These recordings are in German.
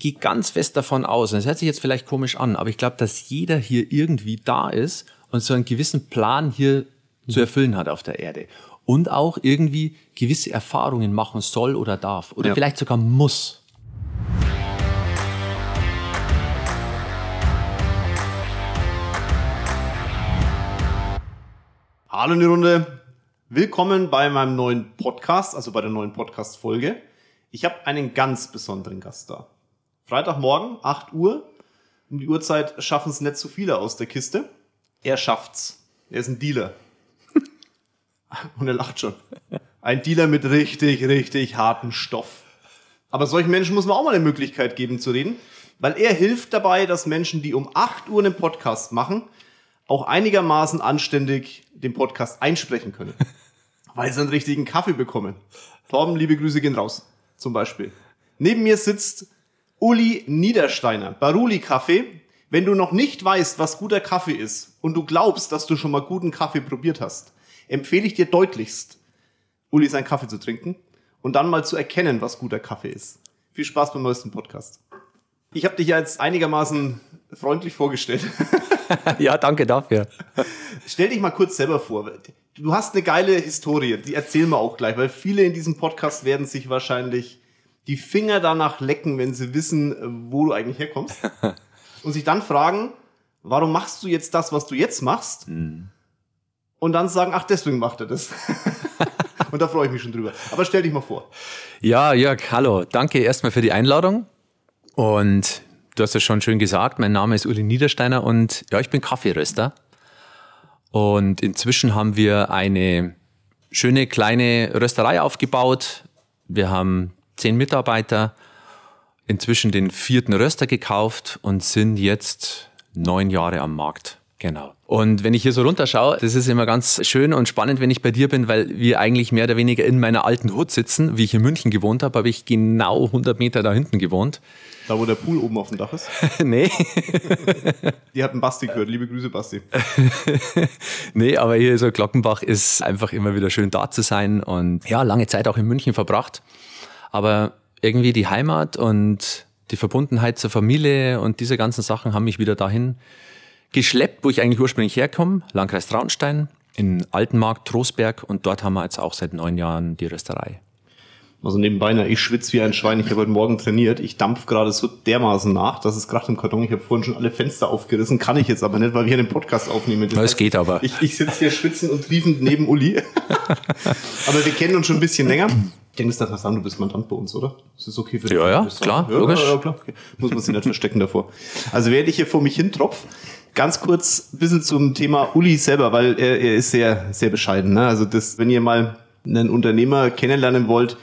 gehe ganz fest davon aus, und das hört sich jetzt vielleicht komisch an, aber ich glaube, dass jeder hier irgendwie da ist und so einen gewissen Plan hier mhm. zu erfüllen hat auf der Erde. Und auch irgendwie gewisse Erfahrungen machen soll oder darf. Oder ja. vielleicht sogar muss. Hallo in die Runde. Willkommen bei meinem neuen Podcast, also bei der neuen Podcast-Folge. Ich habe einen ganz besonderen Gast da. Freitagmorgen, 8 Uhr. Um die Uhrzeit schaffen es nicht zu viele aus der Kiste. Er schafft's. Er ist ein Dealer. Und er lacht schon. Ein Dealer mit richtig, richtig hartem Stoff. Aber solchen Menschen muss man auch mal eine Möglichkeit geben zu reden, weil er hilft dabei, dass Menschen, die um 8 Uhr einen Podcast machen, auch einigermaßen anständig den Podcast einsprechen können. weil sie einen richtigen Kaffee bekommen. Torben, liebe Grüße gehen raus. Zum Beispiel. Neben mir sitzt Uli Niedersteiner, Baruli Kaffee. Wenn du noch nicht weißt, was guter Kaffee ist und du glaubst, dass du schon mal guten Kaffee probiert hast, empfehle ich dir deutlichst, Uli seinen Kaffee zu trinken und dann mal zu erkennen, was guter Kaffee ist. Viel Spaß beim neuesten Podcast. Ich habe dich ja jetzt einigermaßen freundlich vorgestellt. ja, danke dafür. Stell dich mal kurz selber vor. Du hast eine geile Historie, die erzählen wir auch gleich, weil viele in diesem Podcast werden sich wahrscheinlich die Finger danach lecken, wenn sie wissen, äh, wo du eigentlich herkommst. und sich dann fragen, warum machst du jetzt das, was du jetzt machst? Mhm. Und dann sagen, ach, deswegen macht er das. und da freue ich mich schon drüber. Aber stell dich mal vor. Ja, Jörg, hallo. Danke erstmal für die Einladung. Und du hast es schon schön gesagt, mein Name ist Uli Niedersteiner und ja, ich bin Kaffeeröster. Und inzwischen haben wir eine schöne kleine Rösterei aufgebaut. Wir haben zehn Mitarbeiter, inzwischen den vierten Röster gekauft und sind jetzt neun Jahre am Markt. Genau. Und wenn ich hier so runterschaue, das ist immer ganz schön und spannend, wenn ich bei dir bin, weil wir eigentlich mehr oder weniger in meiner alten Hut sitzen. Wie ich in München gewohnt habe, habe ich genau 100 Meter da hinten gewohnt. Da, wo der Pool oben auf dem Dach ist? nee. Die hat einen Basti gehört. Liebe Grüße, Basti. nee, aber hier so Glockenbach ist einfach immer wieder schön da zu sein und ja, lange Zeit auch in München verbracht. Aber irgendwie die Heimat und die Verbundenheit zur Familie und diese ganzen Sachen haben mich wieder dahin geschleppt, wo ich eigentlich ursprünglich herkomme, Landkreis Traunstein, in Altenmarkt, Trostberg und dort haben wir jetzt auch seit neun Jahren die Rösterei. Also nebenbei, na, ich schwitze wie ein Schwein. Ich habe heute Morgen trainiert. Ich dampf gerade so dermaßen nach, dass es gerade im Karton. Ich habe vorhin schon alle Fenster aufgerissen. Kann ich jetzt aber nicht, weil wir einen Podcast aufnehmen. Das es geht aber. Ich, ich sitze hier schwitzend und triefend neben Uli. aber wir kennen uns schon ein bisschen länger. Ich denke, das darf sagen, du bist Mandant bei uns, oder? Ist das okay für dich? Ja, ja, klar, ja, logisch. Ja, klar. Okay. Muss man sich nicht verstecken davor. Also während ich hier vor mich hin tropf, ganz kurz ein bisschen zum Thema Uli selber, weil er, er ist sehr, sehr bescheiden. Ne? Also das, wenn ihr mal einen Unternehmer kennenlernen wollt,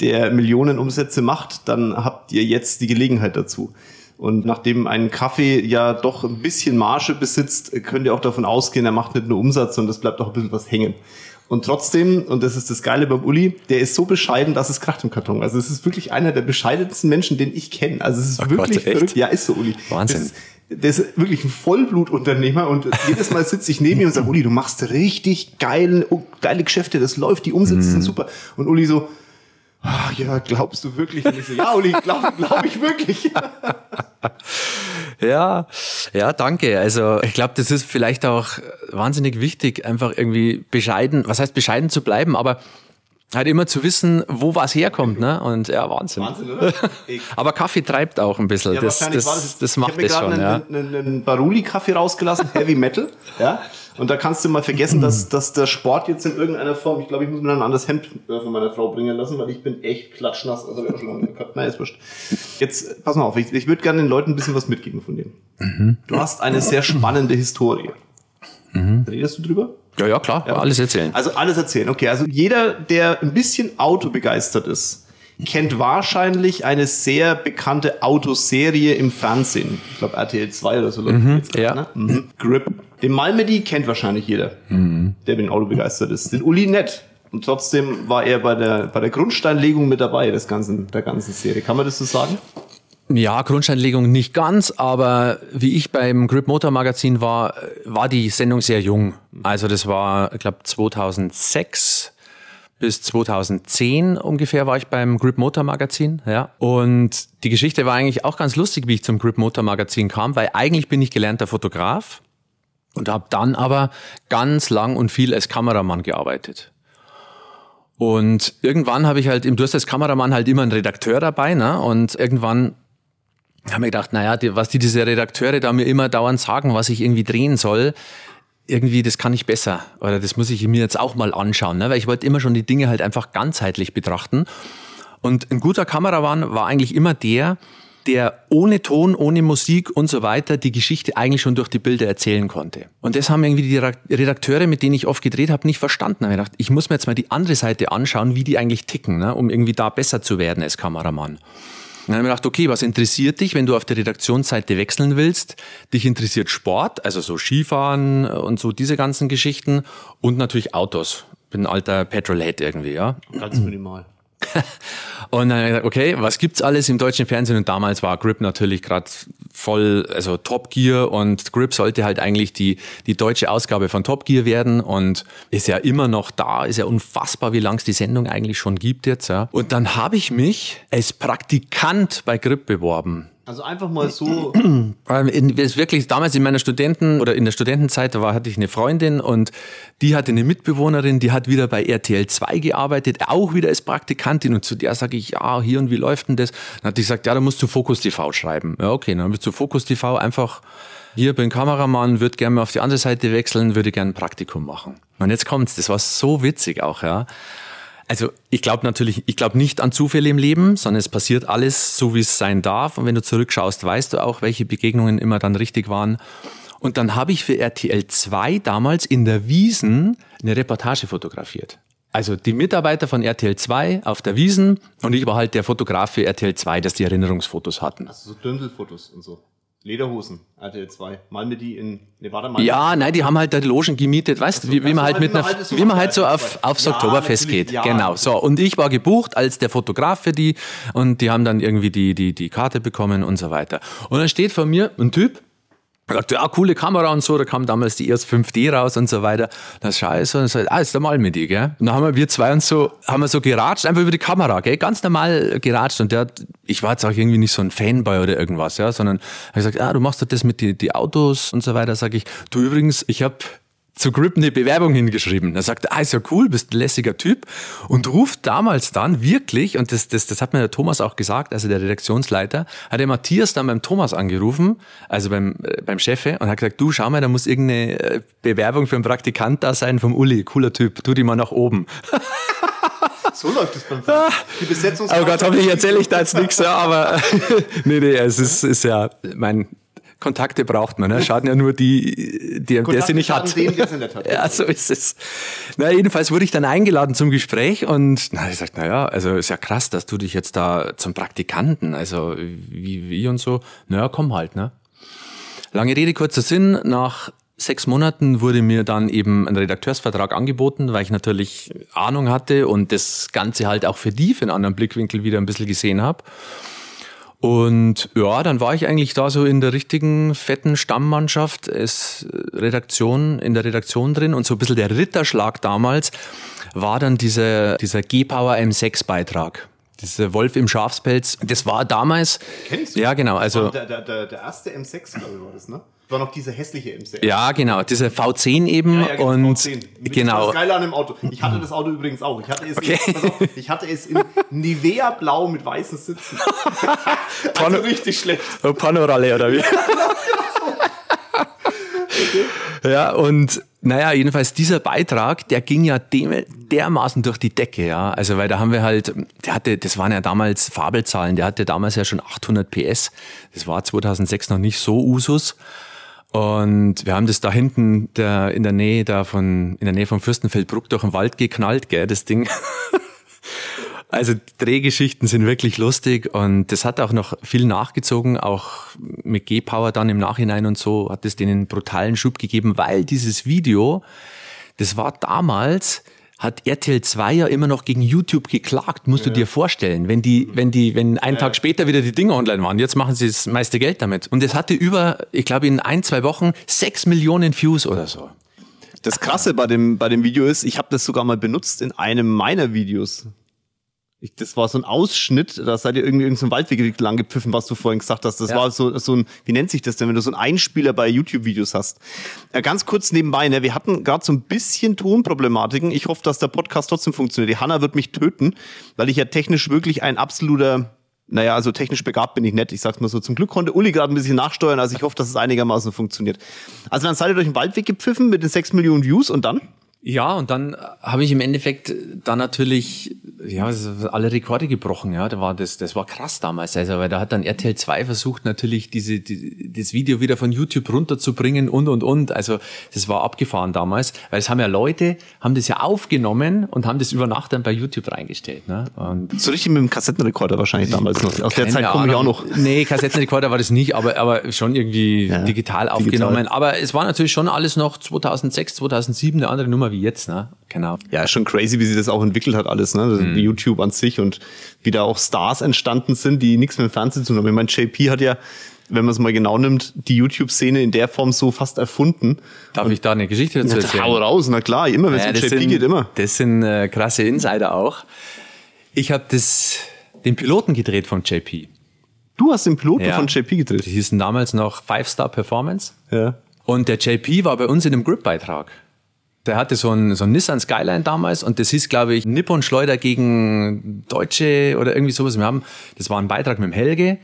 der Millionen Umsätze macht, dann habt ihr jetzt die Gelegenheit dazu. Und nachdem ein Kaffee ja doch ein bisschen Marge besitzt, könnt ihr auch davon ausgehen, er macht nicht nur Umsatz, sondern es bleibt auch ein bisschen was hängen. Und trotzdem, und das ist das Geile beim Uli, der ist so bescheiden, dass es kracht im Karton. Also es ist wirklich einer der bescheidensten Menschen, den ich kenne. Also es ist oh wirklich Gott, verrückt. Ja, ist so, Uli. Wahnsinn. Ist, der ist wirklich ein Vollblutunternehmer und jedes Mal sitze ich neben ihm und sage, Uli, du machst richtig geile, geile Geschäfte, das läuft, die Umsätze mm. sind super. Und Uli so, ach, ja, glaubst du wirklich? Und ich so, ja, Uli, glaube glaub ich wirklich. ja, ja, danke. Also ich glaube, das ist vielleicht auch wahnsinnig wichtig, einfach irgendwie bescheiden, was heißt bescheiden zu bleiben, aber halt immer zu wissen, wo was herkommt, ne? Und ja, Wahnsinn. Wahnsinn, oder? Aber Kaffee treibt auch ein bisschen. Ja, das, das, das, das macht das schon. Ich habe mir gerade einen, einen Baruli-Kaffee rausgelassen, Heavy Metal, ja. Und da kannst du mal vergessen, dass, dass der Sport jetzt in irgendeiner Form, ich glaube, ich muss mir dann ein anderes Hemd äh, von meiner Frau bringen lassen, weil ich bin echt klatschnass. Also, wir schon gehabt. Nein, ist wurscht. Jetzt, pass mal auf, ich, ich würde gerne den Leuten ein bisschen was mitgeben von dem. Mhm. Du hast eine sehr spannende Historie. Mhm. Redest du drüber? Ja, ja, klar, ja. alles erzählen. Also alles erzählen, okay. Also jeder, der ein bisschen Auto begeistert ist, kennt wahrscheinlich eine sehr bekannte Autoserie im Fernsehen. Ich glaube RTL 2 oder so. Mhm, ja. Ne? Mhm. Grip. Den Malmedy kennt wahrscheinlich jeder, mhm. der mit dem Auto begeistert ist. Den Uli nett. Und trotzdem war er bei der, bei der Grundsteinlegung mit dabei, des ganzen, der ganzen Serie. Kann man das so sagen? Ja, Grundsteinlegung nicht ganz, aber wie ich beim Grip Motor Magazin war, war die Sendung sehr jung. Also das war, ich glaube, 2006 bis 2010 ungefähr war ich beim Grip Motor Magazin, ja. Und die Geschichte war eigentlich auch ganz lustig, wie ich zum Grip Motor Magazin kam, weil eigentlich bin ich gelernter Fotograf und habe dann aber ganz lang und viel als Kameramann gearbeitet. Und irgendwann habe ich halt im Durst als Kameramann halt immer einen Redakteur dabei, ne? Und irgendwann habe mir gedacht, naja, die, was die diese Redakteure da mir immer dauernd sagen, was ich irgendwie drehen soll, irgendwie, das kann ich besser. Oder das muss ich mir jetzt auch mal anschauen, ne? weil ich wollte immer schon die Dinge halt einfach ganzheitlich betrachten. Und ein guter Kameramann war eigentlich immer der, der ohne Ton, ohne Musik und so weiter die Geschichte eigentlich schon durch die Bilder erzählen konnte. Und das haben irgendwie die Redakteure, mit denen ich oft gedreht habe, nicht verstanden. Da habe ich gedacht, ich muss mir jetzt mal die andere Seite anschauen, wie die eigentlich ticken, ne? um irgendwie da besser zu werden als Kameramann. Dann habe ich gedacht, okay, was interessiert dich, wenn du auf der Redaktionsseite wechseln willst? Dich interessiert Sport, also so Skifahren und so diese ganzen Geschichten und natürlich Autos. Bin ein alter Petrolhead irgendwie, ja. Ganz minimal. und dann habe ich gesagt, okay, was gibt's alles im deutschen Fernsehen? Und damals war Grip natürlich gerade voll, also Top Gear und Grip sollte halt eigentlich die, die deutsche Ausgabe von Top Gear werden und ist ja immer noch da, ist ja unfassbar, wie lang es die Sendung eigentlich schon gibt jetzt. Ja. Und dann habe ich mich als Praktikant bei Grip beworben. Also einfach mal so. ist wirklich damals in meiner Studenten oder in der Studentenzeit, da war, hatte ich eine Freundin und die hatte eine Mitbewohnerin, die hat wieder bei RTL 2 gearbeitet, auch wieder als Praktikantin und zu der sage ich, ja, hier und wie läuft denn das? Dann hat die gesagt, ja, da musst du Fokus TV schreiben. Ja, okay, dann ich zu Fokus TV einfach hier bin Kameramann, würde gerne mal auf die andere Seite wechseln, würde gerne ein Praktikum machen. Und jetzt kommt's, das war so witzig auch, ja. Also ich glaube natürlich, ich glaube nicht an Zufälle im Leben, sondern es passiert alles so, wie es sein darf. Und wenn du zurückschaust, weißt du auch, welche Begegnungen immer dann richtig waren. Und dann habe ich für RTL 2 damals in der Wiesen eine Reportage fotografiert. Also die Mitarbeiter von RTL 2 auf der Wiesen und ich war halt der Fotograf für RTL 2, dass die Erinnerungsfotos hatten. Also so Dündelfotos und so. Lederhosen, RTL 2. Mal mir die in, ne, warte mal. Ja, nein, die haben halt da die Logen gemietet, weißt du, wie, wie man halt mit einer, wie man halt so auf, aufs ja, Oktoberfest geht. Ja, genau, so. Und ich war gebucht als der Fotograf für die und die haben dann irgendwie die, die, die Karte bekommen und so weiter. Und dann steht vor mir ein Typ, er sagte, ja, coole Kamera und so, da kam damals die erst 5D raus und so weiter. Das scheiße. Und so, ah, ist der mal mit dir, gell? Und dann haben wir zwei uns so, haben wir so geratscht, einfach über die Kamera, gell? Ganz normal geratscht. Und der ich war jetzt auch irgendwie nicht so ein Fanboy oder irgendwas, ja, sondern habe gesagt, ah, du machst doch das mit die, die Autos und so weiter. Sag ich, du übrigens, ich habe zu Grip eine Bewerbung hingeschrieben. Er sagt, ah, ist ja cool, bist ein lässiger Typ. Und ruft damals dann wirklich, und das, das, das hat mir der Thomas auch gesagt, also der Redaktionsleiter, hat der Matthias dann beim Thomas angerufen, also beim, äh, beim Chef, und hat gesagt, du, schau mal, da muss irgendeine äh, Bewerbung für einen Praktikant da sein vom Uli, cooler Typ, tu die mal nach oben. So läuft es beim Film. Die Besetzung. Oh Gott, hoffentlich erzähle ich da jetzt nichts, ja, aber nee, nee, es ist, ist ja, mein, Kontakte braucht man. Ne? Schaden ja nur die, die der sie nicht hat. In der Tat ja, so ist es. Na, jedenfalls wurde ich dann eingeladen zum Gespräch und na, ich sagte, na ja, also ist ja krass, dass du dich jetzt da zum Praktikanten, also wie, wie und so. Naja, komm halt, ne? Lange Rede, kurzer Sinn. Nach sechs Monaten wurde mir dann eben ein Redakteursvertrag angeboten, weil ich natürlich Ahnung hatte und das Ganze halt auch für die für einen anderen Blickwinkel wieder ein bisschen gesehen habe. Und ja, dann war ich eigentlich da so in der richtigen fetten Stammmannschaft, es Redaktion, in der Redaktion drin und so ein bisschen der Ritterschlag damals war dann dieser, dieser G-Power M6 Beitrag. Dieser Wolf im Schafspelz, das war damals. Kennst du? Ja, genau. Also der, der, der, der erste M6, glaube ich, war das, ne? War noch diese hässliche M6. Ja, genau, diese V10 eben ja, ja, genau, und V10. genau. Das Geile an dem Auto. Ich hatte das Auto übrigens auch. Ich hatte es, okay. in, auf, ich hatte es in Nivea Blau mit weißen Sitzen. also richtig schlecht. Panoralle oder wie? okay. Ja, und naja, jedenfalls dieser Beitrag, der ging ja dem, dermaßen durch die Decke, ja. Also, weil da haben wir halt, der hatte, das waren ja damals Fabelzahlen, der hatte damals ja schon 800 PS. Das war 2006 noch nicht so Usus. Und wir haben das da hinten der, in der Nähe da von, in der Nähe von Fürstenfeldbruck durch den Wald geknallt, gell, das Ding. Also Drehgeschichten sind wirklich lustig und das hat auch noch viel nachgezogen, auch mit G-Power dann im Nachhinein und so hat es denen einen brutalen Schub gegeben, weil dieses Video, das war damals, hat RTL 2 ja immer noch gegen YouTube geklagt, musst ja. du dir vorstellen, wenn die, wenn die, wenn einen ja. Tag später wieder die Dinge online waren, jetzt machen sie das meiste Geld damit. Und es hatte über, ich glaube in ein, zwei Wochen sechs Millionen Views oder so. Das Krasse bei dem, bei dem Video ist, ich habe das sogar mal benutzt in einem meiner Videos. Ich, das war so ein Ausschnitt, da seid ihr irgendwie irgendein so Waldweg lang gepfiffen, was du vorhin gesagt hast. Das ja. war so, so ein, wie nennt sich das denn, wenn du so einen Einspieler bei YouTube-Videos hast. Ja, ganz kurz nebenbei, ne, wir hatten gerade so ein bisschen Tonproblematiken. Ich hoffe, dass der Podcast trotzdem funktioniert. Die Hanna wird mich töten, weil ich ja technisch wirklich ein absoluter naja, also technisch begabt bin ich nett. Ich sag's mal so. Zum Glück konnte Uli gerade ein bisschen nachsteuern, also ich hoffe, dass es einigermaßen funktioniert. Also dann seid ihr durch den Waldweg gepfiffen mit den sechs Millionen Views und dann? Ja, und dann habe ich im Endeffekt dann natürlich ja, alle Rekorde gebrochen, ja. Da war das, das war krass damals, also, weil da hat dann RTL 2 versucht, natürlich diese, die, das Video wieder von YouTube runterzubringen und und und. Also das war abgefahren damals, weil es haben ja Leute, haben das ja aufgenommen und haben das über Nacht dann bei YouTube reingestellt. Ne? Und so richtig mit dem Kassettenrekorder wahrscheinlich damals noch. Aus der Zeit komme ich auch noch. Nee, Kassettenrekorder war das nicht, aber, aber schon irgendwie ja, digital aufgenommen. Digital. Aber es war natürlich schon alles noch 2006, 2007 eine andere Nummer wie jetzt. Ne? Genau. Ja, schon crazy, wie sich das auch entwickelt hat alles. Ne? Mhm. YouTube an sich und wie da auch Stars entstanden sind, die nichts mit dem Fernsehen zu tun haben. Ich meine, JP hat ja wenn man es mal genau nimmt, die YouTube-Szene in der Form so fast erfunden. Darf und ich da eine Geschichte dazu erzählen? Hau raus, na klar, immer wenn es ja, um JP sind, geht, immer. Das sind äh, krasse Insider auch. Ich habe den Piloten gedreht von JP. Du hast den Piloten ja. von JP gedreht? Die hießen damals noch Five Star Performance. Ja. Und der JP war bei uns in einem Grip-Beitrag. Der hatte so ein, so ein Nissan Skyline damals und das hieß, glaube ich, Nippon Schleuder gegen Deutsche oder irgendwie sowas. Wir haben, das war ein Beitrag mit dem Helge.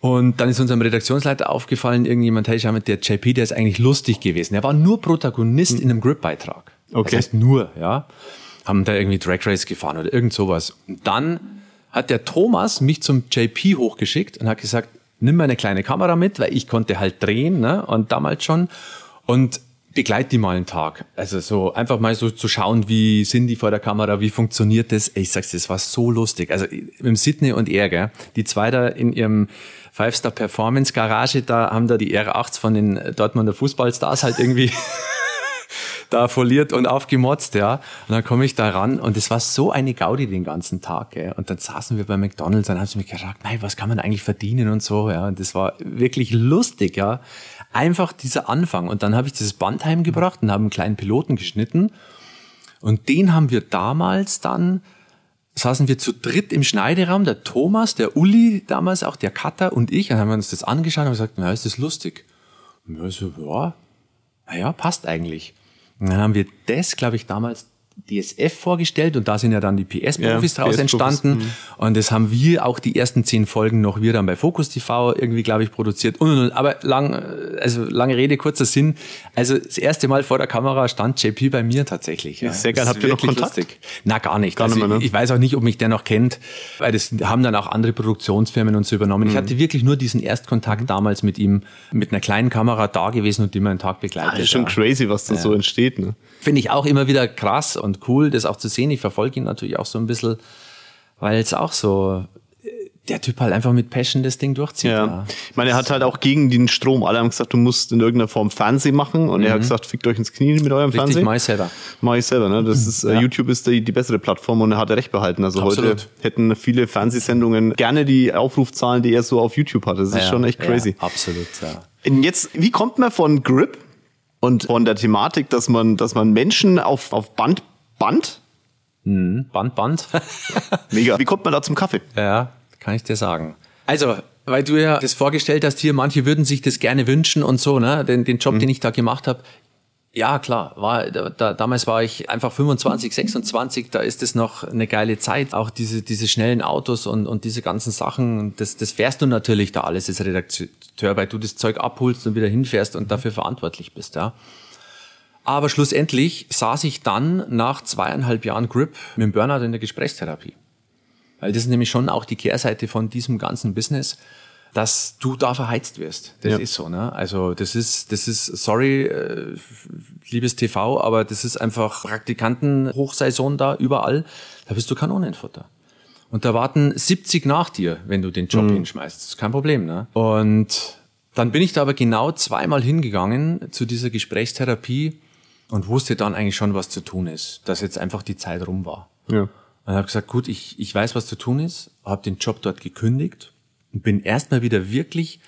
Und dann ist unserem Redaktionsleiter aufgefallen, irgendjemand, hey, schau mal, der JP, der ist eigentlich lustig gewesen. Er war nur Protagonist in einem Grip-Beitrag. Okay. Das heißt nur, ja. Haben da irgendwie Drag Race gefahren oder irgend sowas. Und dann hat der Thomas mich zum JP hochgeschickt und hat gesagt, nimm mal eine kleine Kamera mit, weil ich konnte halt drehen, ne, und damals schon. Und begleit die mal einen Tag. Also so einfach mal so zu schauen, wie sind die vor der Kamera, wie funktioniert das. Ich sag's, das war so lustig. Also mit Sydney und er, gell, die zwei da in ihrem Five-Star Performance Garage, da haben da die R8s von den Dortmunder Fußballstars halt irgendwie da foliert und aufgemotzt, ja. Und dann komme ich da ran und es war so eine Gaudi den ganzen Tag, gell. Und dann saßen wir bei McDonalds und haben sie mich gefragt, nein, was kann man eigentlich verdienen und so, ja. Und das war wirklich lustig, ja einfach dieser Anfang. Und dann habe ich dieses Band heimgebracht und habe einen kleinen Piloten geschnitten. Und den haben wir damals dann, saßen wir zu dritt im Schneideraum, der Thomas, der Uli damals auch, der Cutter und ich, und haben uns das angeschaut und gesagt, na, ist das lustig? Und wir so, ja, naja, passt eigentlich. Und dann haben wir das, glaube ich, damals DSF vorgestellt und da sind ja dann die PS-Profis ja, draus PS entstanden. Mhm. Und das haben wir auch die ersten zehn Folgen noch wir dann bei Focus TV irgendwie, glaube ich, produziert. Und, und, und. Aber lang, also lange Rede, kurzer Sinn. Also das erste Mal vor der Kamera stand JP bei mir tatsächlich. Ja. Sehr geil. Habt ihr noch Kontakt? Lustig. Na, gar nicht. Gar also nicht mehr, ne? ich, weiß auch nicht, ob mich der noch kennt, weil das haben dann auch andere Produktionsfirmen und so übernommen. Mhm. Ich hatte wirklich nur diesen Erstkontakt mhm. damals mit ihm, mit einer kleinen Kamera da gewesen und immer einen Tag begleitet. Das ist schon crazy, was da so entsteht. Ne? Finde ich auch immer wieder krass und cool, das auch zu sehen. Ich verfolge ihn natürlich auch so ein bisschen, weil es auch so der Typ halt einfach mit Passion das Ding durchzieht. Ja. ja. Ich meine, er hat halt auch gegen den Strom. Alle haben gesagt, du musst in irgendeiner Form Fernsehen machen. Und mhm. er hat mhm. gesagt, fickt euch ins Knie mit eurem Richtig, Fernsehen. mach ich selber. Mach ich selber, ne? Das ist, äh, ja. YouTube ist die, die bessere Plattform und er hat recht behalten. Also Absolut. heute hätten viele Fernsehsendungen gerne die Aufrufzahlen, die er so auf YouTube hat. Das ist ja, schon echt crazy. absolut, ja. Und jetzt, wie kommt man von Grip und von der Thematik, dass man, dass man Menschen auf, auf Band, Band? Mhm, Band, Band. Mega. Wie kommt man da zum Kaffee? Ja, kann ich dir sagen. Also, weil du ja das vorgestellt hast, hier, manche würden sich das gerne wünschen und so, ne? Den, den Job, mhm. den ich da gemacht habe. Ja, klar, war, da, damals war ich einfach 25, 26, da ist es noch eine geile Zeit. Auch diese, diese schnellen Autos und, und diese ganzen Sachen, das, das fährst du natürlich da alles als Redakteur, weil du das Zeug abholst und wieder hinfährst und dafür verantwortlich bist, ja. Aber schlussendlich saß ich dann nach zweieinhalb Jahren Grip mit dem Burnout in der Gesprächstherapie. Weil das ist nämlich schon auch die Kehrseite von diesem ganzen Business dass du da verheizt wirst. Das ja. ist so, ne? Also das ist, das ist, sorry, äh, liebes TV, aber das ist einfach Praktikanten-Hochsaison da überall. Da bist du Kanonenfutter. Und da warten 70 nach dir, wenn du den Job mhm. hinschmeißt. Das ist kein Problem, ne? Und dann bin ich da aber genau zweimal hingegangen zu dieser Gesprächstherapie und wusste dann eigentlich schon, was zu tun ist, dass jetzt einfach die Zeit rum war. Ja. Und habe gesagt, gut, ich, ich weiß, was zu tun ist, habe den Job dort gekündigt und bin erstmal wieder wirklich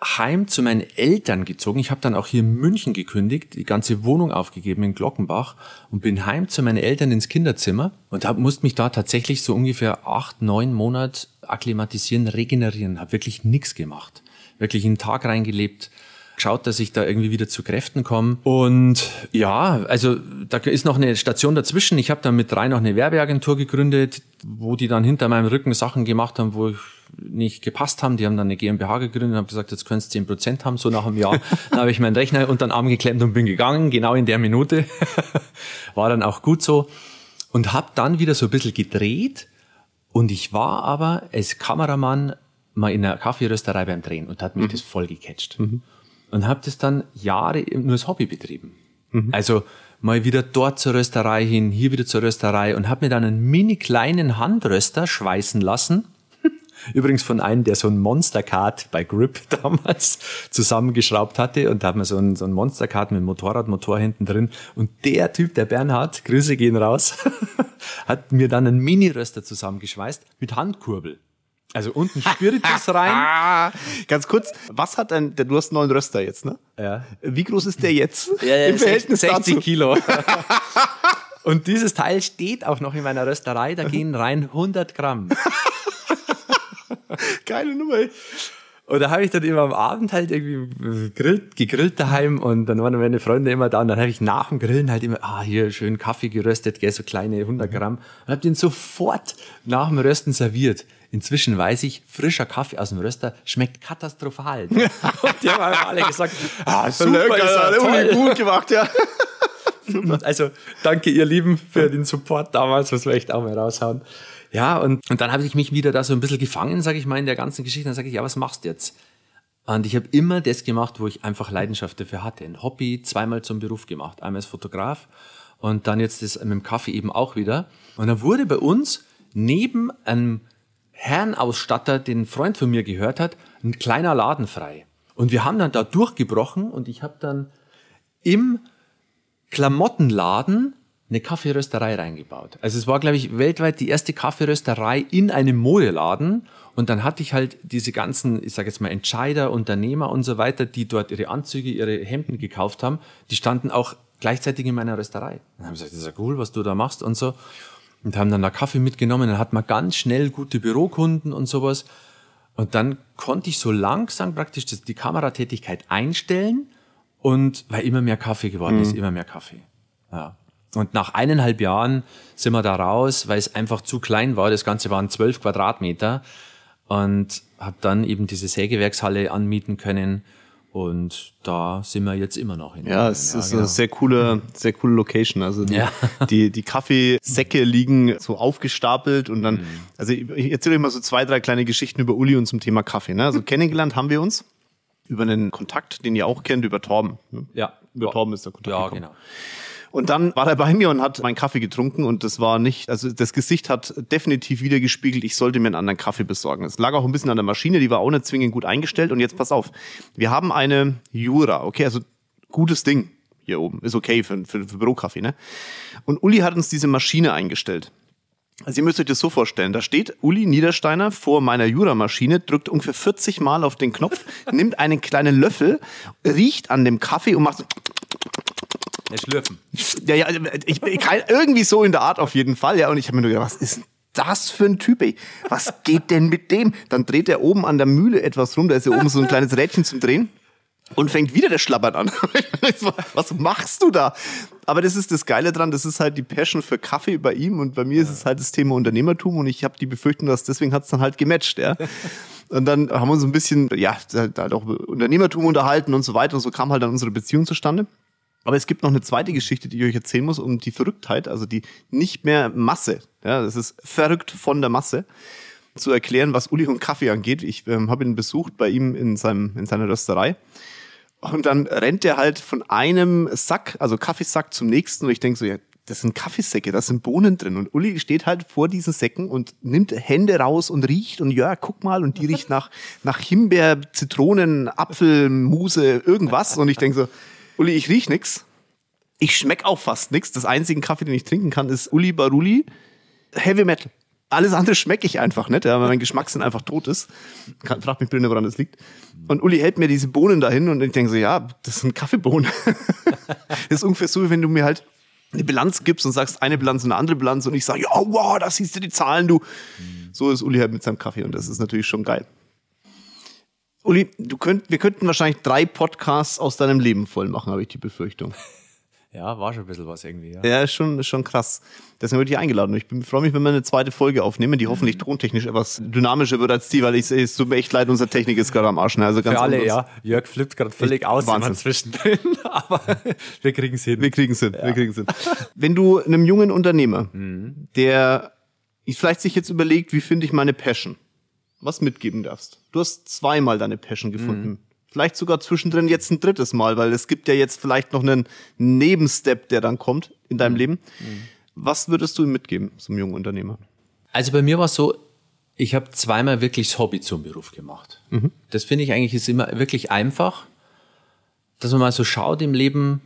heim zu meinen Eltern gezogen. Ich habe dann auch hier in München gekündigt, die ganze Wohnung aufgegeben in Glockenbach und bin heim zu meinen Eltern ins Kinderzimmer und hab, musste mich da tatsächlich so ungefähr acht, neun Monate akklimatisieren, regenerieren. Habe wirklich nichts gemacht. Wirklich einen Tag reingelebt, geschaut, dass ich da irgendwie wieder zu Kräften komme. Und ja, also da ist noch eine Station dazwischen. Ich habe dann mit drei noch eine Werbeagentur gegründet, wo die dann hinter meinem Rücken Sachen gemacht haben, wo ich nicht gepasst haben. Die haben dann eine GmbH gegründet und haben gesagt, jetzt könntest du 10 Prozent haben, so nach einem Jahr. dann habe ich meinen Rechner unter den Arm geklemmt und bin gegangen, genau in der Minute. war dann auch gut so. Und habe dann wieder so ein bisschen gedreht. Und ich war aber als Kameramann mal in einer Kaffeerösterei beim Drehen und hat mich mhm. das voll gecatcht. Mhm. Und habe das dann Jahre nur als Hobby betrieben. Mhm. Also mal wieder dort zur Rösterei hin, hier wieder zur Rösterei und habe mir dann einen mini kleinen Handröster schweißen lassen Übrigens von einem, der so ein Monstercard bei Grip damals zusammengeschraubt hatte und da hat man so ein, so ein Monstercard mit Motorradmotor hinten drin. Und der Typ, der Bernhard, Grüße gehen raus, hat mir dann einen Mini-Röster zusammengeschweißt mit Handkurbel. Also unten Spiritus rein. Ganz kurz, was hat ein, du hast einen neuen Röster jetzt, ne? Ja. Wie groß ist der jetzt? Ja, ja, Im Verhältnis 60 dazu? Kilo. Und dieses Teil steht auch noch in meiner Rösterei, da gehen rein 100 Gramm. Geile Nummer. Und da habe ich dann immer am Abend halt irgendwie gegrillt, gegrillt daheim und dann waren meine Freunde immer da und dann habe ich nach dem Grillen halt immer, ah, hier schön Kaffee geröstet, gell, so kleine 100 Gramm und habe den sofort nach dem Rösten serviert. Inzwischen weiß ich, frischer Kaffee aus dem Röster schmeckt katastrophal. und die haben alle gesagt, ah, super, Lecker, ist toll. gut gemacht, ja. also danke ihr Lieben für den Support damals, was wir echt auch mal raushauen. Ja, und, und dann habe ich mich wieder da so ein bisschen gefangen, sage ich mal, in der ganzen Geschichte. Dann sage ich, ja, was machst du jetzt? Und ich habe immer das gemacht, wo ich einfach Leidenschaft dafür hatte. Ein Hobby zweimal zum Beruf gemacht. Einmal als Fotograf und dann jetzt das mit dem Kaffee eben auch wieder. Und dann wurde bei uns neben einem Herrenausstatter, den ein Freund von mir gehört hat, ein kleiner Laden frei. Und wir haben dann da durchgebrochen und ich habe dann im Klamottenladen eine Kaffeerösterei reingebaut. Also es war, glaube ich, weltweit die erste Kaffeerösterei in einem Modeladen. Und dann hatte ich halt diese ganzen, ich sage jetzt mal, Entscheider, Unternehmer und so weiter, die dort ihre Anzüge, ihre Hemden gekauft haben, die standen auch gleichzeitig in meiner Rösterei. Und haben gesagt, das ist ja cool, was du da machst und so. Und haben dann da Kaffee mitgenommen. Dann hat man ganz schnell gute Bürokunden und sowas. Und dann konnte ich so langsam praktisch die Kameratätigkeit einstellen und weil immer mehr Kaffee geworden mhm. ist, immer mehr Kaffee. Ja. Und nach eineinhalb Jahren sind wir da raus, weil es einfach zu klein war. Das Ganze waren zwölf Quadratmeter und habe dann eben diese Sägewerkshalle anmieten können. Und da sind wir jetzt immer noch in. Ja, es ja, ist genau. eine sehr coole, sehr coole Location. Also die, ja. die, die Kaffeesäcke liegen so aufgestapelt und dann, mhm. also ich erzähle euch mal so zwei, drei kleine Geschichten über Uli und zum Thema Kaffee. Ne? Also kennengelernt haben wir uns über einen Kontakt, den ihr auch kennt, über Torben. Ne? Ja. Über Torben ist der Kontakt. Ja, gekommen. genau. Und dann war er bei mir und hat meinen Kaffee getrunken und das war nicht, also das Gesicht hat definitiv wieder gespiegelt, ich sollte mir einen anderen Kaffee besorgen. Es lag auch ein bisschen an der Maschine, die war auch nicht zwingend gut eingestellt und jetzt pass auf, wir haben eine Jura, okay, also gutes Ding hier oben, ist okay für, für, für Bürokaffee, ne? Und Uli hat uns diese Maschine eingestellt. Also ihr müsst euch das so vorstellen, da steht Uli Niedersteiner vor meiner Jura-Maschine, drückt ungefähr 40 Mal auf den Knopf, nimmt einen kleinen Löffel, riecht an dem Kaffee und macht so ja, schlürfen. Ja, ja, also, ich, ich kann irgendwie so in der Art auf jeden Fall, ja. Und ich habe mir nur gedacht, was ist das für ein Typ, ey? Was geht denn mit dem? Dann dreht er oben an der Mühle etwas rum, da ist ja oben so ein kleines Rädchen zum Drehen. Und fängt wieder der Schlappert an. was machst du da? Aber das ist das Geile dran, das ist halt die Passion für Kaffee bei ihm und bei mir ist es halt das Thema Unternehmertum und ich habe die Befürchtung, dass deswegen hat es dann halt gematcht, ja. Und dann haben wir uns ein bisschen, ja, halt auch Unternehmertum unterhalten und so weiter und so kam halt dann unsere Beziehung zustande. Aber es gibt noch eine zweite Geschichte, die ich euch erzählen muss, um die Verrücktheit, also die nicht mehr Masse. Ja, das ist verrückt von der Masse zu erklären, was Uli und Kaffee angeht. Ich ähm, habe ihn besucht bei ihm in, seinem, in seiner Rösterei. Und dann rennt er halt von einem Sack, also Kaffeesack zum nächsten. Und ich denke so, ja, das sind Kaffeesäcke, da sind Bohnen drin. Und Uli steht halt vor diesen Säcken und nimmt Hände raus und riecht. Und ja, guck mal, und die riecht nach, nach Himbeer, Zitronen, Apfel, Muse, irgendwas. Und ich denke so, Uli, ich riech nix. Ich schmeck auch fast nix. Das einzige Kaffee, den ich trinken kann, ist Uli Baruli Heavy Metal. alles andere schmecke ich einfach nicht, ja, weil mein Geschmackssinn einfach tot ist. Fragt mich bitte, woran das liegt. Und Uli hält mir diese Bohnen dahin und ich denke so, ja, das sind Kaffeebohnen. das ist ungefähr so, wie wenn du mir halt eine Bilanz gibst und sagst, eine Bilanz und eine andere Bilanz und ich sage, ja, wow, da siehst du die Zahlen, du. So ist Uli halt mit seinem Kaffee und das ist natürlich schon geil. Uli, du könnt, wir könnten wahrscheinlich drei Podcasts aus deinem Leben voll machen, habe ich die Befürchtung. Ja, war schon ein bisschen was irgendwie. Ja, ja ist, schon, ist schon krass. Deswegen wurde ich eingeladen. Ich freue mich, wenn wir eine zweite Folge aufnehmen, die hoffentlich mhm. tontechnisch etwas dynamischer wird als die, weil ich es tut mir echt leid, unsere Technik ist gerade am Arsch. Ne? Also ganz Für alle, ja. Jörg flippt gerade völlig aus Wahnsinn. zwischendrin, aber wir kriegen es hin. Wir kriegen es hin. Ja. Wir kriegen hin. Wenn du einem jungen Unternehmer, mhm. der vielleicht sich jetzt überlegt, wie finde ich meine Passion, was mitgeben darfst. Du hast zweimal deine Passion gefunden. Mhm vielleicht sogar zwischendrin jetzt ein drittes Mal, weil es gibt ja jetzt vielleicht noch einen Nebenstep, der dann kommt in deinem mhm. Leben. Mhm. Was würdest du ihm mitgeben, zum jungen Unternehmer? Also bei mir war es so, ich habe zweimal wirklich das Hobby zum Beruf gemacht. Mhm. Das finde ich eigentlich ist immer wirklich einfach, dass man mal so schaut im Leben,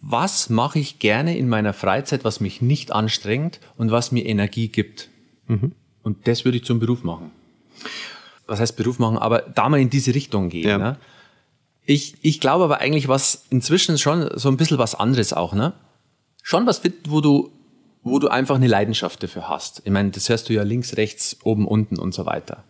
was mache ich gerne in meiner Freizeit, was mich nicht anstrengt und was mir Energie gibt. Mhm. Und das würde ich zum Beruf machen was heißt Beruf machen, aber da mal in diese Richtung gehen. Ja. Ne? Ich, ich glaube aber eigentlich, was inzwischen schon so ein bisschen was anderes auch, ne? Schon was finden, wo du, wo du einfach eine Leidenschaft dafür hast. Ich meine, das hörst du ja links, rechts, oben, unten und so weiter.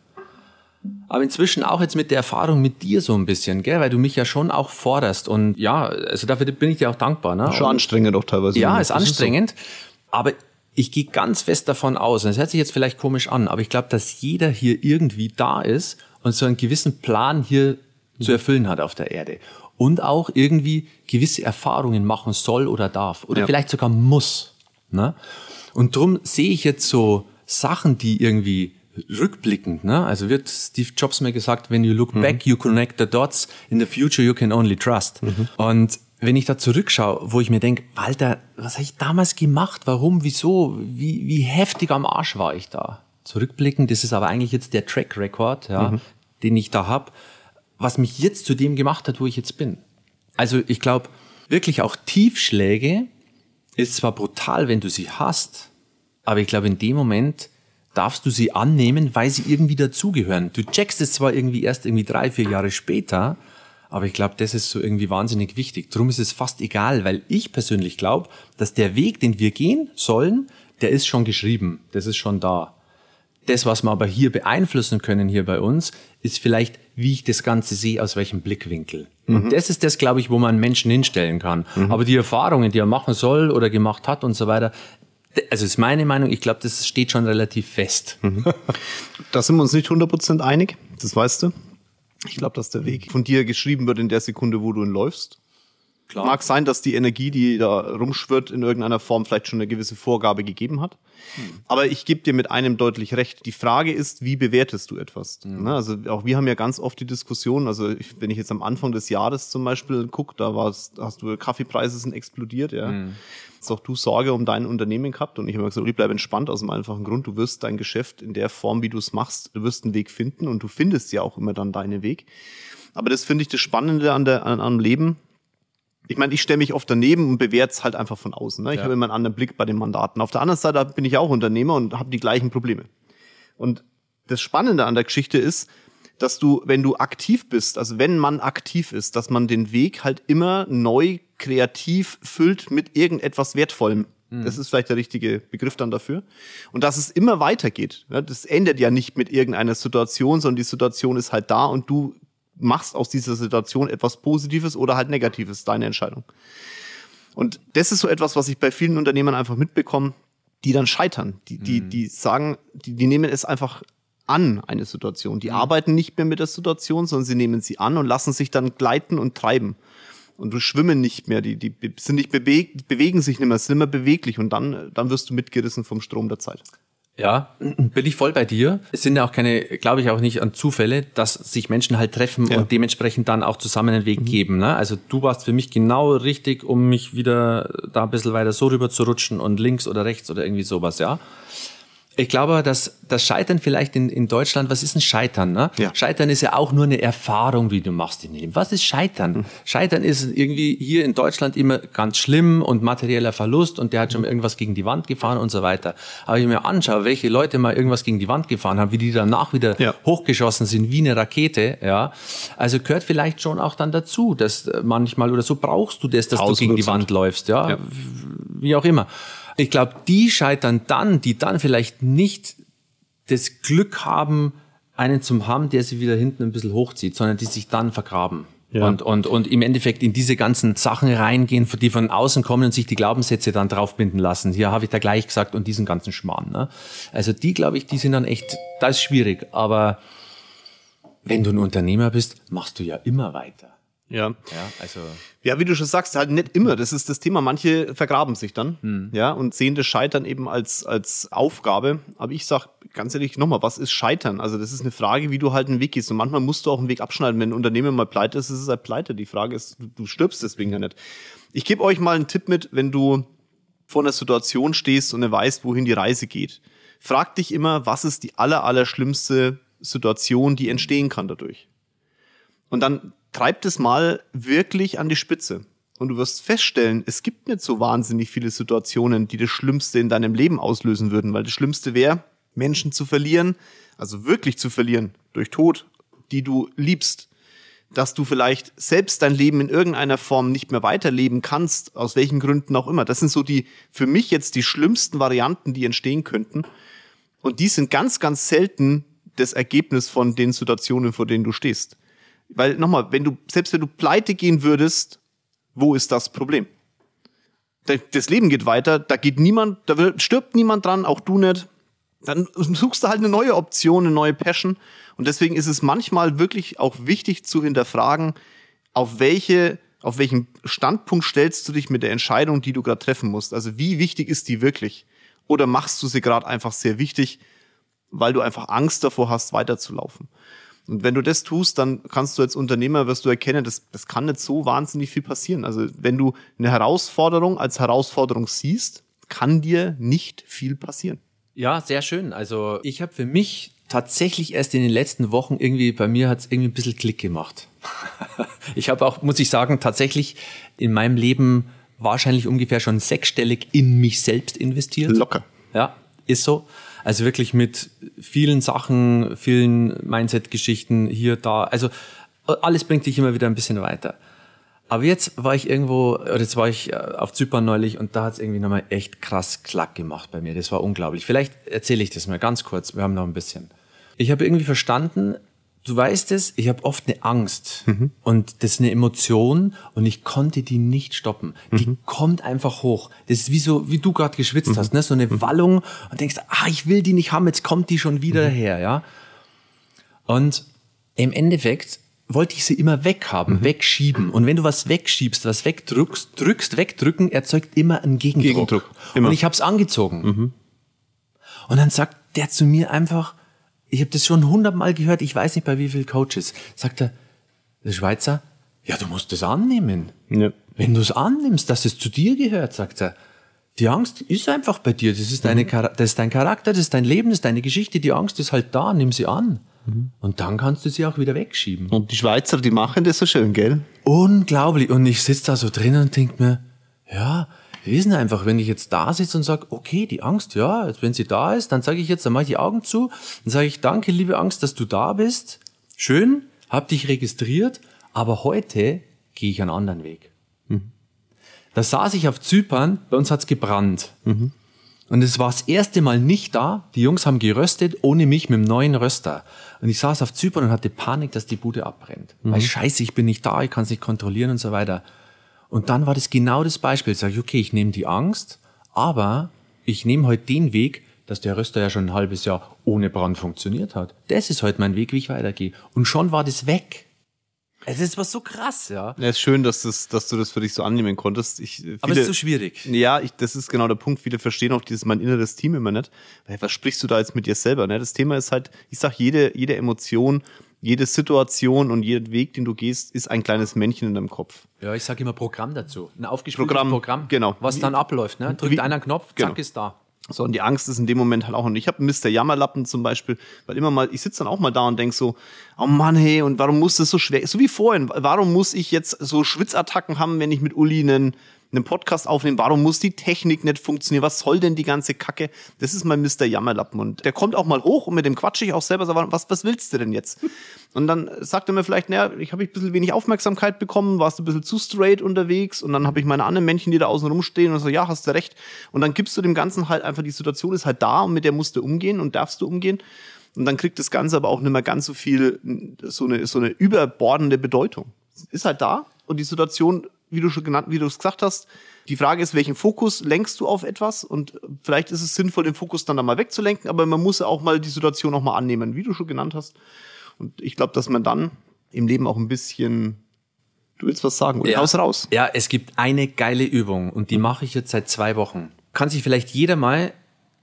Aber inzwischen auch jetzt mit der Erfahrung mit dir so ein bisschen, gell? weil du mich ja schon auch forderst. Und ja, also dafür bin ich dir auch dankbar. Ne? Schon anstrengend auch teilweise. Ja, ist anstrengend. Ist so. Aber ich gehe ganz fest davon aus, und das hört sich jetzt vielleicht komisch an, aber ich glaube, dass jeder hier irgendwie da ist und so einen gewissen Plan hier zu erfüllen hat auf der Erde. Und auch irgendwie gewisse Erfahrungen machen soll oder darf. Oder ja. vielleicht sogar muss. Ne? Und drum sehe ich jetzt so Sachen, die irgendwie rückblickend, ne? also wird Steve Jobs mir gesagt, when you look mhm. back, you connect the dots, in the future you can only trust. Mhm. Und wenn ich da zurückschaue, wo ich mir denke, Walter, was habe ich damals gemacht? Warum? Wieso? Wie, wie heftig am Arsch war ich da? Zurückblickend, das ist aber eigentlich jetzt der Track Record, ja, mhm. den ich da habe, was mich jetzt zu dem gemacht hat, wo ich jetzt bin. Also ich glaube, wirklich auch Tiefschläge ist zwar brutal, wenn du sie hast, aber ich glaube, in dem Moment darfst du sie annehmen, weil sie irgendwie dazugehören. Du checkst es zwar irgendwie erst irgendwie drei, vier Jahre später, aber ich glaube, das ist so irgendwie wahnsinnig wichtig. Darum ist es fast egal, weil ich persönlich glaube, dass der Weg, den wir gehen sollen, der ist schon geschrieben, das ist schon da. Das, was wir aber hier beeinflussen können, hier bei uns, ist vielleicht, wie ich das Ganze sehe, aus welchem Blickwinkel. Mhm. Und das ist das, glaube ich, wo man Menschen hinstellen kann. Mhm. Aber die Erfahrungen, die er machen soll oder gemacht hat und so weiter, also ist meine Meinung, ich glaube, das steht schon relativ fest. Mhm. Da sind wir uns nicht 100% einig, das weißt du. Ich glaube, dass der Weg von dir geschrieben wird in der Sekunde, wo du ihn läufst. Klar. Mag sein, dass die Energie, die da rumschwirrt, in irgendeiner Form vielleicht schon eine gewisse Vorgabe gegeben hat. Hm. Aber ich gebe dir mit einem deutlich recht. Die Frage ist, wie bewertest du etwas? Hm. Also auch wir haben ja ganz oft die Diskussion, also ich, wenn ich jetzt am Anfang des Jahres zum Beispiel gucke, da war's, hast du Kaffeepreise sind explodiert, ja. Hm. Hast auch du Sorge um dein Unternehmen gehabt und ich habe gesagt, bleib entspannt aus dem einfachen Grund, du wirst dein Geschäft in der Form, wie du es machst, du wirst einen Weg finden und du findest ja auch immer dann deinen Weg. Aber das finde ich das Spannende an der, an, am Leben, ich meine, ich stelle mich oft daneben und bewerte es halt einfach von außen. Ne? Ich ja. habe immer einen anderen Blick bei den Mandaten. Auf der anderen Seite bin ich auch Unternehmer und habe die gleichen Probleme. Und das Spannende an der Geschichte ist, dass du, wenn du aktiv bist, also wenn man aktiv ist, dass man den Weg halt immer neu kreativ füllt mit irgendetwas Wertvollem. Mhm. Das ist vielleicht der richtige Begriff dann dafür. Und dass es immer weitergeht. Das endet ja nicht mit irgendeiner Situation, sondern die Situation ist halt da und du machst aus dieser Situation etwas Positives oder halt Negatives, deine Entscheidung. Und das ist so etwas, was ich bei vielen Unternehmern einfach mitbekomme, die dann scheitern. Die, die, mhm. die sagen, die, die nehmen es einfach an, eine Situation. Die mhm. arbeiten nicht mehr mit der Situation, sondern sie nehmen sie an und lassen sich dann gleiten und treiben. Und du schwimmen nicht mehr, die, die sind nicht bewegt, bewegen sich nicht mehr, sind immer beweglich und dann, dann wirst du mitgerissen vom Strom der Zeit. Ja, bin ich voll bei dir. Es sind ja auch keine, glaube ich auch nicht an Zufälle, dass sich Menschen halt treffen ja. und dementsprechend dann auch zusammen einen Weg mhm. geben. Ne? Also du warst für mich genau richtig, um mich wieder da ein bisschen weiter so rüber zu rutschen und links oder rechts oder irgendwie sowas, ja. Ich glaube, dass das Scheitern vielleicht in, in Deutschland, was ist ein Scheitern? Ne? Ja. Scheitern ist ja auch nur eine Erfahrung, die du machst im Leben. Was ist Scheitern? Hm. Scheitern ist irgendwie hier in Deutschland immer ganz schlimm und materieller Verlust und der hat schon mal irgendwas gegen die Wand gefahren und so weiter. Aber wenn ich mir anschaue, welche Leute mal irgendwas gegen die Wand gefahren haben, wie die danach wieder Ja. hochgeschossen sind wie eine Rakete, ja. Also gehört vielleicht schon auch dann dazu, dass manchmal oder so brauchst du das, dass du gegen die 1000%. Wand läufst, ja. Ja. Wie auch immer. Ich glaube, die scheitern dann, die dann vielleicht nicht das Glück haben, einen zum haben, der sie wieder hinten ein bisschen hochzieht, sondern die sich dann vergraben. Ja. Und, und, und im Endeffekt in diese ganzen Sachen reingehen, die von außen kommen und sich die Glaubenssätze dann draufbinden lassen. Hier habe ich da gleich gesagt und diesen ganzen Schmarrn. Ne? Also die, glaube ich, die sind dann echt, das ist schwierig. Aber wenn du ein Unternehmer bist, machst du ja immer weiter. Ja. Ja, also Ja, wie du schon sagst, halt nicht immer. Das ist das Thema. Manche vergraben sich dann, ja, und sehen das Scheitern eben als, als Aufgabe. Aber ich sag ganz ehrlich nochmal, was ist Scheitern? Also, das ist eine Frage, wie du halt einen Weg gehst. Und manchmal musst du auch einen Weg abschneiden. Wenn ein Unternehmen mal pleite ist, ist es halt pleite. Die Frage ist, du, du stirbst deswegen ja nicht. Ich gebe euch mal einen Tipp mit, wenn du vor einer Situation stehst und weißt, wohin die Reise geht. Frag dich immer, was ist die aller, aller schlimmste Situation, die entstehen kann dadurch. Und dann treib das mal wirklich an die Spitze. Und du wirst feststellen, es gibt nicht so wahnsinnig viele Situationen, die das Schlimmste in deinem Leben auslösen würden, weil das Schlimmste wäre, Menschen zu verlieren, also wirklich zu verlieren, durch Tod, die du liebst, dass du vielleicht selbst dein Leben in irgendeiner Form nicht mehr weiterleben kannst, aus welchen Gründen auch immer. Das sind so die, für mich jetzt die schlimmsten Varianten, die entstehen könnten. Und die sind ganz, ganz selten das Ergebnis von den Situationen, vor denen du stehst. Weil nochmal, wenn du, selbst wenn du pleite gehen würdest, wo ist das Problem? Da- Das Leben geht weiter, da geht niemand, da stirbt niemand dran, auch du nicht. Dann suchst du halt eine neue Option, eine neue Passion. Und deswegen ist es manchmal wirklich auch wichtig zu hinterfragen, auf welche, auf welchen Standpunkt stellst du dich mit der Entscheidung, die du gerade treffen musst. Also wie wichtig ist die wirklich? Oder machst du sie gerade einfach sehr wichtig, weil du einfach Angst davor hast, weiterzulaufen? Und wenn du das tust, dann kannst du als Unternehmer, wirst du erkennen, das, das kann nicht so wahnsinnig viel passieren. Also wenn du eine Herausforderung als Herausforderung siehst, kann dir nicht viel passieren. Ja, sehr schön. Also ich habe für mich tatsächlich erst in den letzten Wochen irgendwie, bei mir hat es irgendwie ein bisschen Klick gemacht. ich habe auch, muss ich sagen, tatsächlich in meinem Leben wahrscheinlich ungefähr schon sechsstellig in mich selbst investiert. Locker. Ja, ist so. Also wirklich mit vielen Sachen, vielen Mindset-Geschichten hier, da. Also alles bringt dich immer wieder ein bisschen weiter. Aber jetzt war ich irgendwo, oder jetzt war ich äh, auf Zypern neulich und da hat es irgendwie nochmal echt krass Klack gemacht bei mir. Das war unglaublich. Vielleicht erzähle ich das mal ganz kurz. Wir haben noch ein bisschen. Ich habe irgendwie verstanden, du weißt es, ich habe oft eine Angst und das ist eine Emotion und ich konnte die nicht stoppen. Die kommt einfach hoch. Das ist wie so, wie du gerade geschwitzt hast, ne? so eine Wallung und denkst, ah, ich will die nicht haben, jetzt kommt die schon wieder her, ja. Und im Endeffekt wollte ich sie immer weghaben, wegschieben. Und wenn du was wegschiebst, was wegdrückst, drückst, wegdrücken, erzeugt immer einen Gegendruck. Gegendruck, immer. Und ich habe es angezogen. Und dann sagt der zu mir einfach, ich habe das schon hundertmal gehört, ich weiß nicht bei wie vielen Coaches, sagt er, der Schweizer, ja, du musst das annehmen. Ja. Wenn du es annimmst, dass es zu dir gehört, sagt er, die Angst ist einfach bei dir. Das ist, deine, Chara- das ist dein Charakter, das ist dein Leben, das ist deine Geschichte. Die Angst ist halt da, nimm sie an. Und dann kannst du sie auch wieder wegschieben. Und die Schweizer, die machen das so schön, gell? Unglaublich. Und ich sitze da so drin und denk mir, ja, denn einfach, wenn ich jetzt da sitze und sage, okay, die Angst, ja, wenn sie da ist, dann sage ich jetzt, dann mache ich die Augen zu, dann sage ich, danke, liebe Angst, dass du da bist. Schön, hab dich registriert, aber heute gehe ich einen anderen Weg. Da saß ich auf Zypern, bei uns hat's gebrannt. Und es war das erste Mal nicht da. Die Jungs haben geröstet, ohne mich mit dem neuen Röster. Und ich saß auf Zypern und hatte Panik, dass die Bude abbrennt. Weil scheiße, ich bin nicht da, ich kann es nicht kontrollieren und so weiter. Und dann war das genau das Beispiel. Sag ich, okay, ich nehme die Angst, aber ich nehme heute den Weg, dass der Röster ja schon ein halbes Jahr ohne Brand funktioniert hat. Das ist heute mein Weg, wie ich weitergehe. Und schon war das weg. Es ist was so krass, ja. Ja, ist schön, dass, das, dass du das für dich so annehmen konntest. Ich, viele, Aber es ist so schwierig. Ja, ich, das ist genau der Punkt. Viele verstehen auch dieses mein inneres Team immer nicht. Weil, was sprichst du da jetzt mit dir selber? Ne? Das Thema ist halt, ich sag, jede, jede Emotion, jede Situation und jeder Weg, den du gehst, ist ein kleines Männchen in deinem Kopf. Ja, ich sage immer Programm dazu. Ein aufgespieltes Programm, Programm, genau. was dann abläuft. Ne? Drückt wie- einer einen Knopf, zack, genau. ist da. So, und die Angst ist in dem Moment halt auch. Und ich habe Mr. Jammerlappen zum Beispiel, weil immer mal, ich sitze dann auch mal da und denk so, oh Mann, hey, und warum muss das so schwer? So wie vorhin, warum muss ich jetzt so Schwitzattacken haben, wenn ich mit Uli einen einen Podcast aufnehmen, warum muss die Technik nicht funktionieren? Was soll denn die ganze Kacke? Das ist mein Mr. Jammerlappen. Und der kommt auch mal hoch und mit dem quatsche ich auch selber, so, was, was willst du denn jetzt? Und dann sagt er mir vielleicht, naja, ich habe ein bisschen wenig Aufmerksamkeit bekommen, warst du ein bisschen zu straight unterwegs und dann habe ich meine anderen Männchen, die da außen rumstehen und so, ja, hast du recht. Und dann gibst du dem Ganzen halt einfach, die Situation ist halt da und mit der musst du umgehen und darfst du umgehen. Und dann kriegt das Ganze aber auch nicht mehr ganz so viel, so eine, so eine überbordende Bedeutung. Ist halt da und die Situation wie du schon genannt, wie du es gesagt hast. Die Frage ist, welchen Fokus lenkst du auf etwas? Und vielleicht ist es sinnvoll, den Fokus dann da mal wegzulenken, aber man muss ja auch mal die Situation auch mal annehmen, wie du schon genannt hast. Und ich glaube, dass man dann im Leben auch ein bisschen Du willst was sagen? Ja. Raus, raus. Ja, es gibt eine geile Übung und die mache ich jetzt seit zwei Wochen. Kann sich vielleicht jeder mal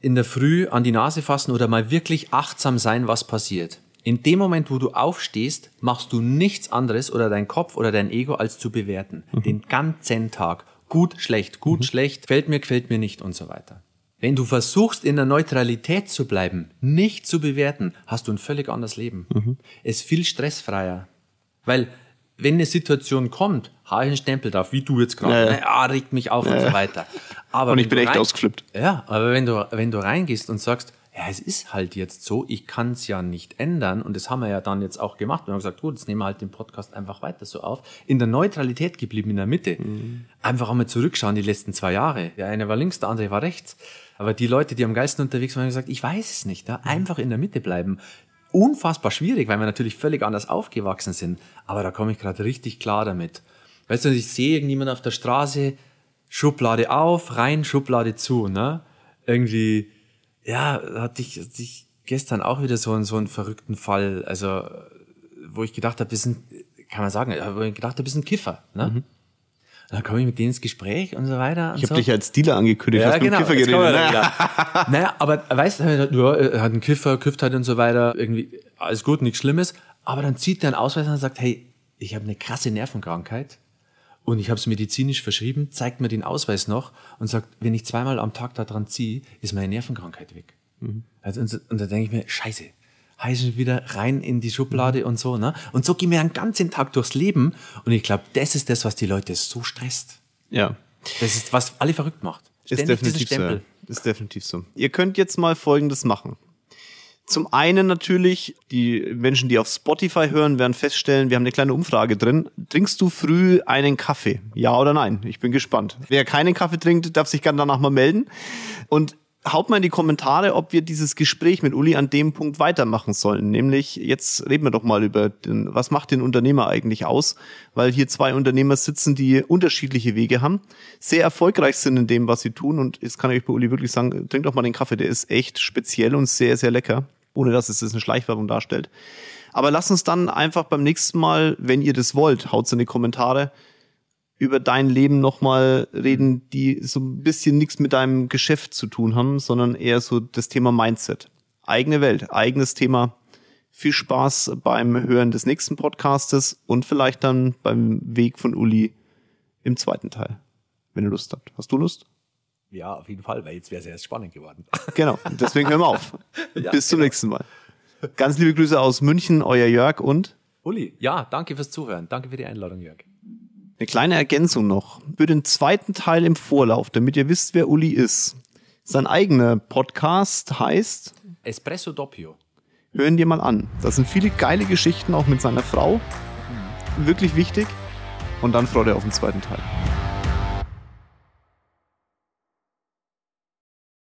in der Früh an die Nase fassen oder mal wirklich achtsam sein, was passiert. In dem Moment, wo du aufstehst, machst du nichts anderes oder dein Kopf oder dein Ego als zu bewerten. Mhm. Den ganzen Tag. Gut, schlecht, gut, mhm. schlecht, gefällt mir, gefällt mir nicht und so weiter. Wenn du versuchst, in der Neutralität zu bleiben, nicht zu bewerten, hast du ein völlig anderes Leben. Mhm. Es ist viel stressfreier. Weil, wenn eine Situation kommt, habe ich einen Stempel drauf, wie du jetzt gerade, ja, ja. ah, regt mich auf ja, und so weiter. Aber und ich bin echt rein, ausgeflippt. Ja, aber wenn du, wenn du reingehst und sagst, ja, es ist halt jetzt so, ich kann es ja nicht ändern. Und das haben wir ja dann jetzt auch gemacht. Wir haben gesagt, gut, jetzt nehmen wir halt den Podcast einfach weiter so auf. In der Neutralität geblieben, in der Mitte. Mhm. Einfach einmal zurückschauen, die letzten zwei Jahre. Der eine war links, der andere war rechts. Aber die Leute, die am geilsten unterwegs waren, haben gesagt, ich weiß es nicht. Ja? Einfach in der Mitte bleiben. Unfassbar schwierig, weil wir natürlich völlig anders aufgewachsen sind. Aber da komme ich gerade richtig klar damit. Weißt du, ich sehe irgendjemand auf der Straße, Schublade auf, rein, Schublade zu. Ne? Irgendwie ja, hatte ich, hatte ich gestern auch wieder so einen, so einen verrückten Fall, also wo ich gedacht habe, wir sind, kann man sagen, wo ich gedacht habe, wir sind Kiffer. Ne? Mhm. Und dann komme ich mit denen ins Gespräch und so weiter. Ich habe so. dich als Dealer angekündigt, ja, hast genau, Kiffer geredet. Naja. naja, aber weißt du, ja, er hat einen Kiffer, kifft halt und so weiter, irgendwie alles gut, nichts Schlimmes. Aber dann zieht er einen Ausweis und sagt, hey, ich habe eine krasse Nervenkrankheit und ich habe es medizinisch verschrieben, zeigt mir den Ausweis noch und sagt, wenn ich zweimal am Tag da dran ziehe, ist meine Nervenkrankheit weg. Mhm. Also, und, und da denke ich mir, scheiße, heißen wieder rein in die Schublade mhm. und so. Ne? Und so gehen wir einen ganzen Tag durchs Leben und ich glaube, das ist das, was die Leute so stresst. Ja. Das ist, was alle verrückt macht. Ständig ist definitiv so. Ist definitiv so. Ihr könnt jetzt mal Folgendes machen. Zum einen natürlich, die Menschen, die auf Spotify hören, werden feststellen, wir haben eine kleine Umfrage drin. Trinkst du früh einen Kaffee? Ja oder nein? Ich bin gespannt. Wer keinen Kaffee trinkt, darf sich gerne danach mal melden. Und haut mal in die Kommentare, ob wir dieses Gespräch mit Uli an dem Punkt weitermachen sollen. Nämlich, jetzt reden wir doch mal über den, was macht den Unternehmer eigentlich aus? Weil hier zwei Unternehmer sitzen, die unterschiedliche Wege haben, sehr erfolgreich sind in dem, was sie tun. Und jetzt kann ich bei Uli wirklich sagen, trink doch mal den Kaffee, der ist echt speziell und sehr, sehr lecker ohne dass es eine Schleichwerbung darstellt. Aber lasst uns dann einfach beim nächsten Mal, wenn ihr das wollt, haut's in die Kommentare, über dein Leben nochmal reden, die so ein bisschen nichts mit deinem Geschäft zu tun haben, sondern eher so das Thema Mindset. Eigene Welt, eigenes Thema. Viel Spaß beim Hören des nächsten Podcastes und vielleicht dann beim Weg von Uli im zweiten Teil, wenn ihr Lust habt. Hast du Lust? Ja, auf jeden Fall, weil jetzt wäre es erst spannend geworden. Genau, deswegen hören wir auf. ja, Bis zum genau. nächsten Mal. Ganz liebe Grüße aus München, euer Jörg und Uli. Ja, danke fürs Zuhören. Danke für die Einladung, Jörg. Eine kleine Ergänzung noch. Für den zweiten Teil im Vorlauf, damit ihr wisst, wer Uli ist. Sein eigener Podcast heißt Espresso Doppio. Hören dir mal an. Da sind viele geile Geschichten auch mit seiner Frau. Mhm. Wirklich wichtig. Und dann freut er auf den zweiten Teil.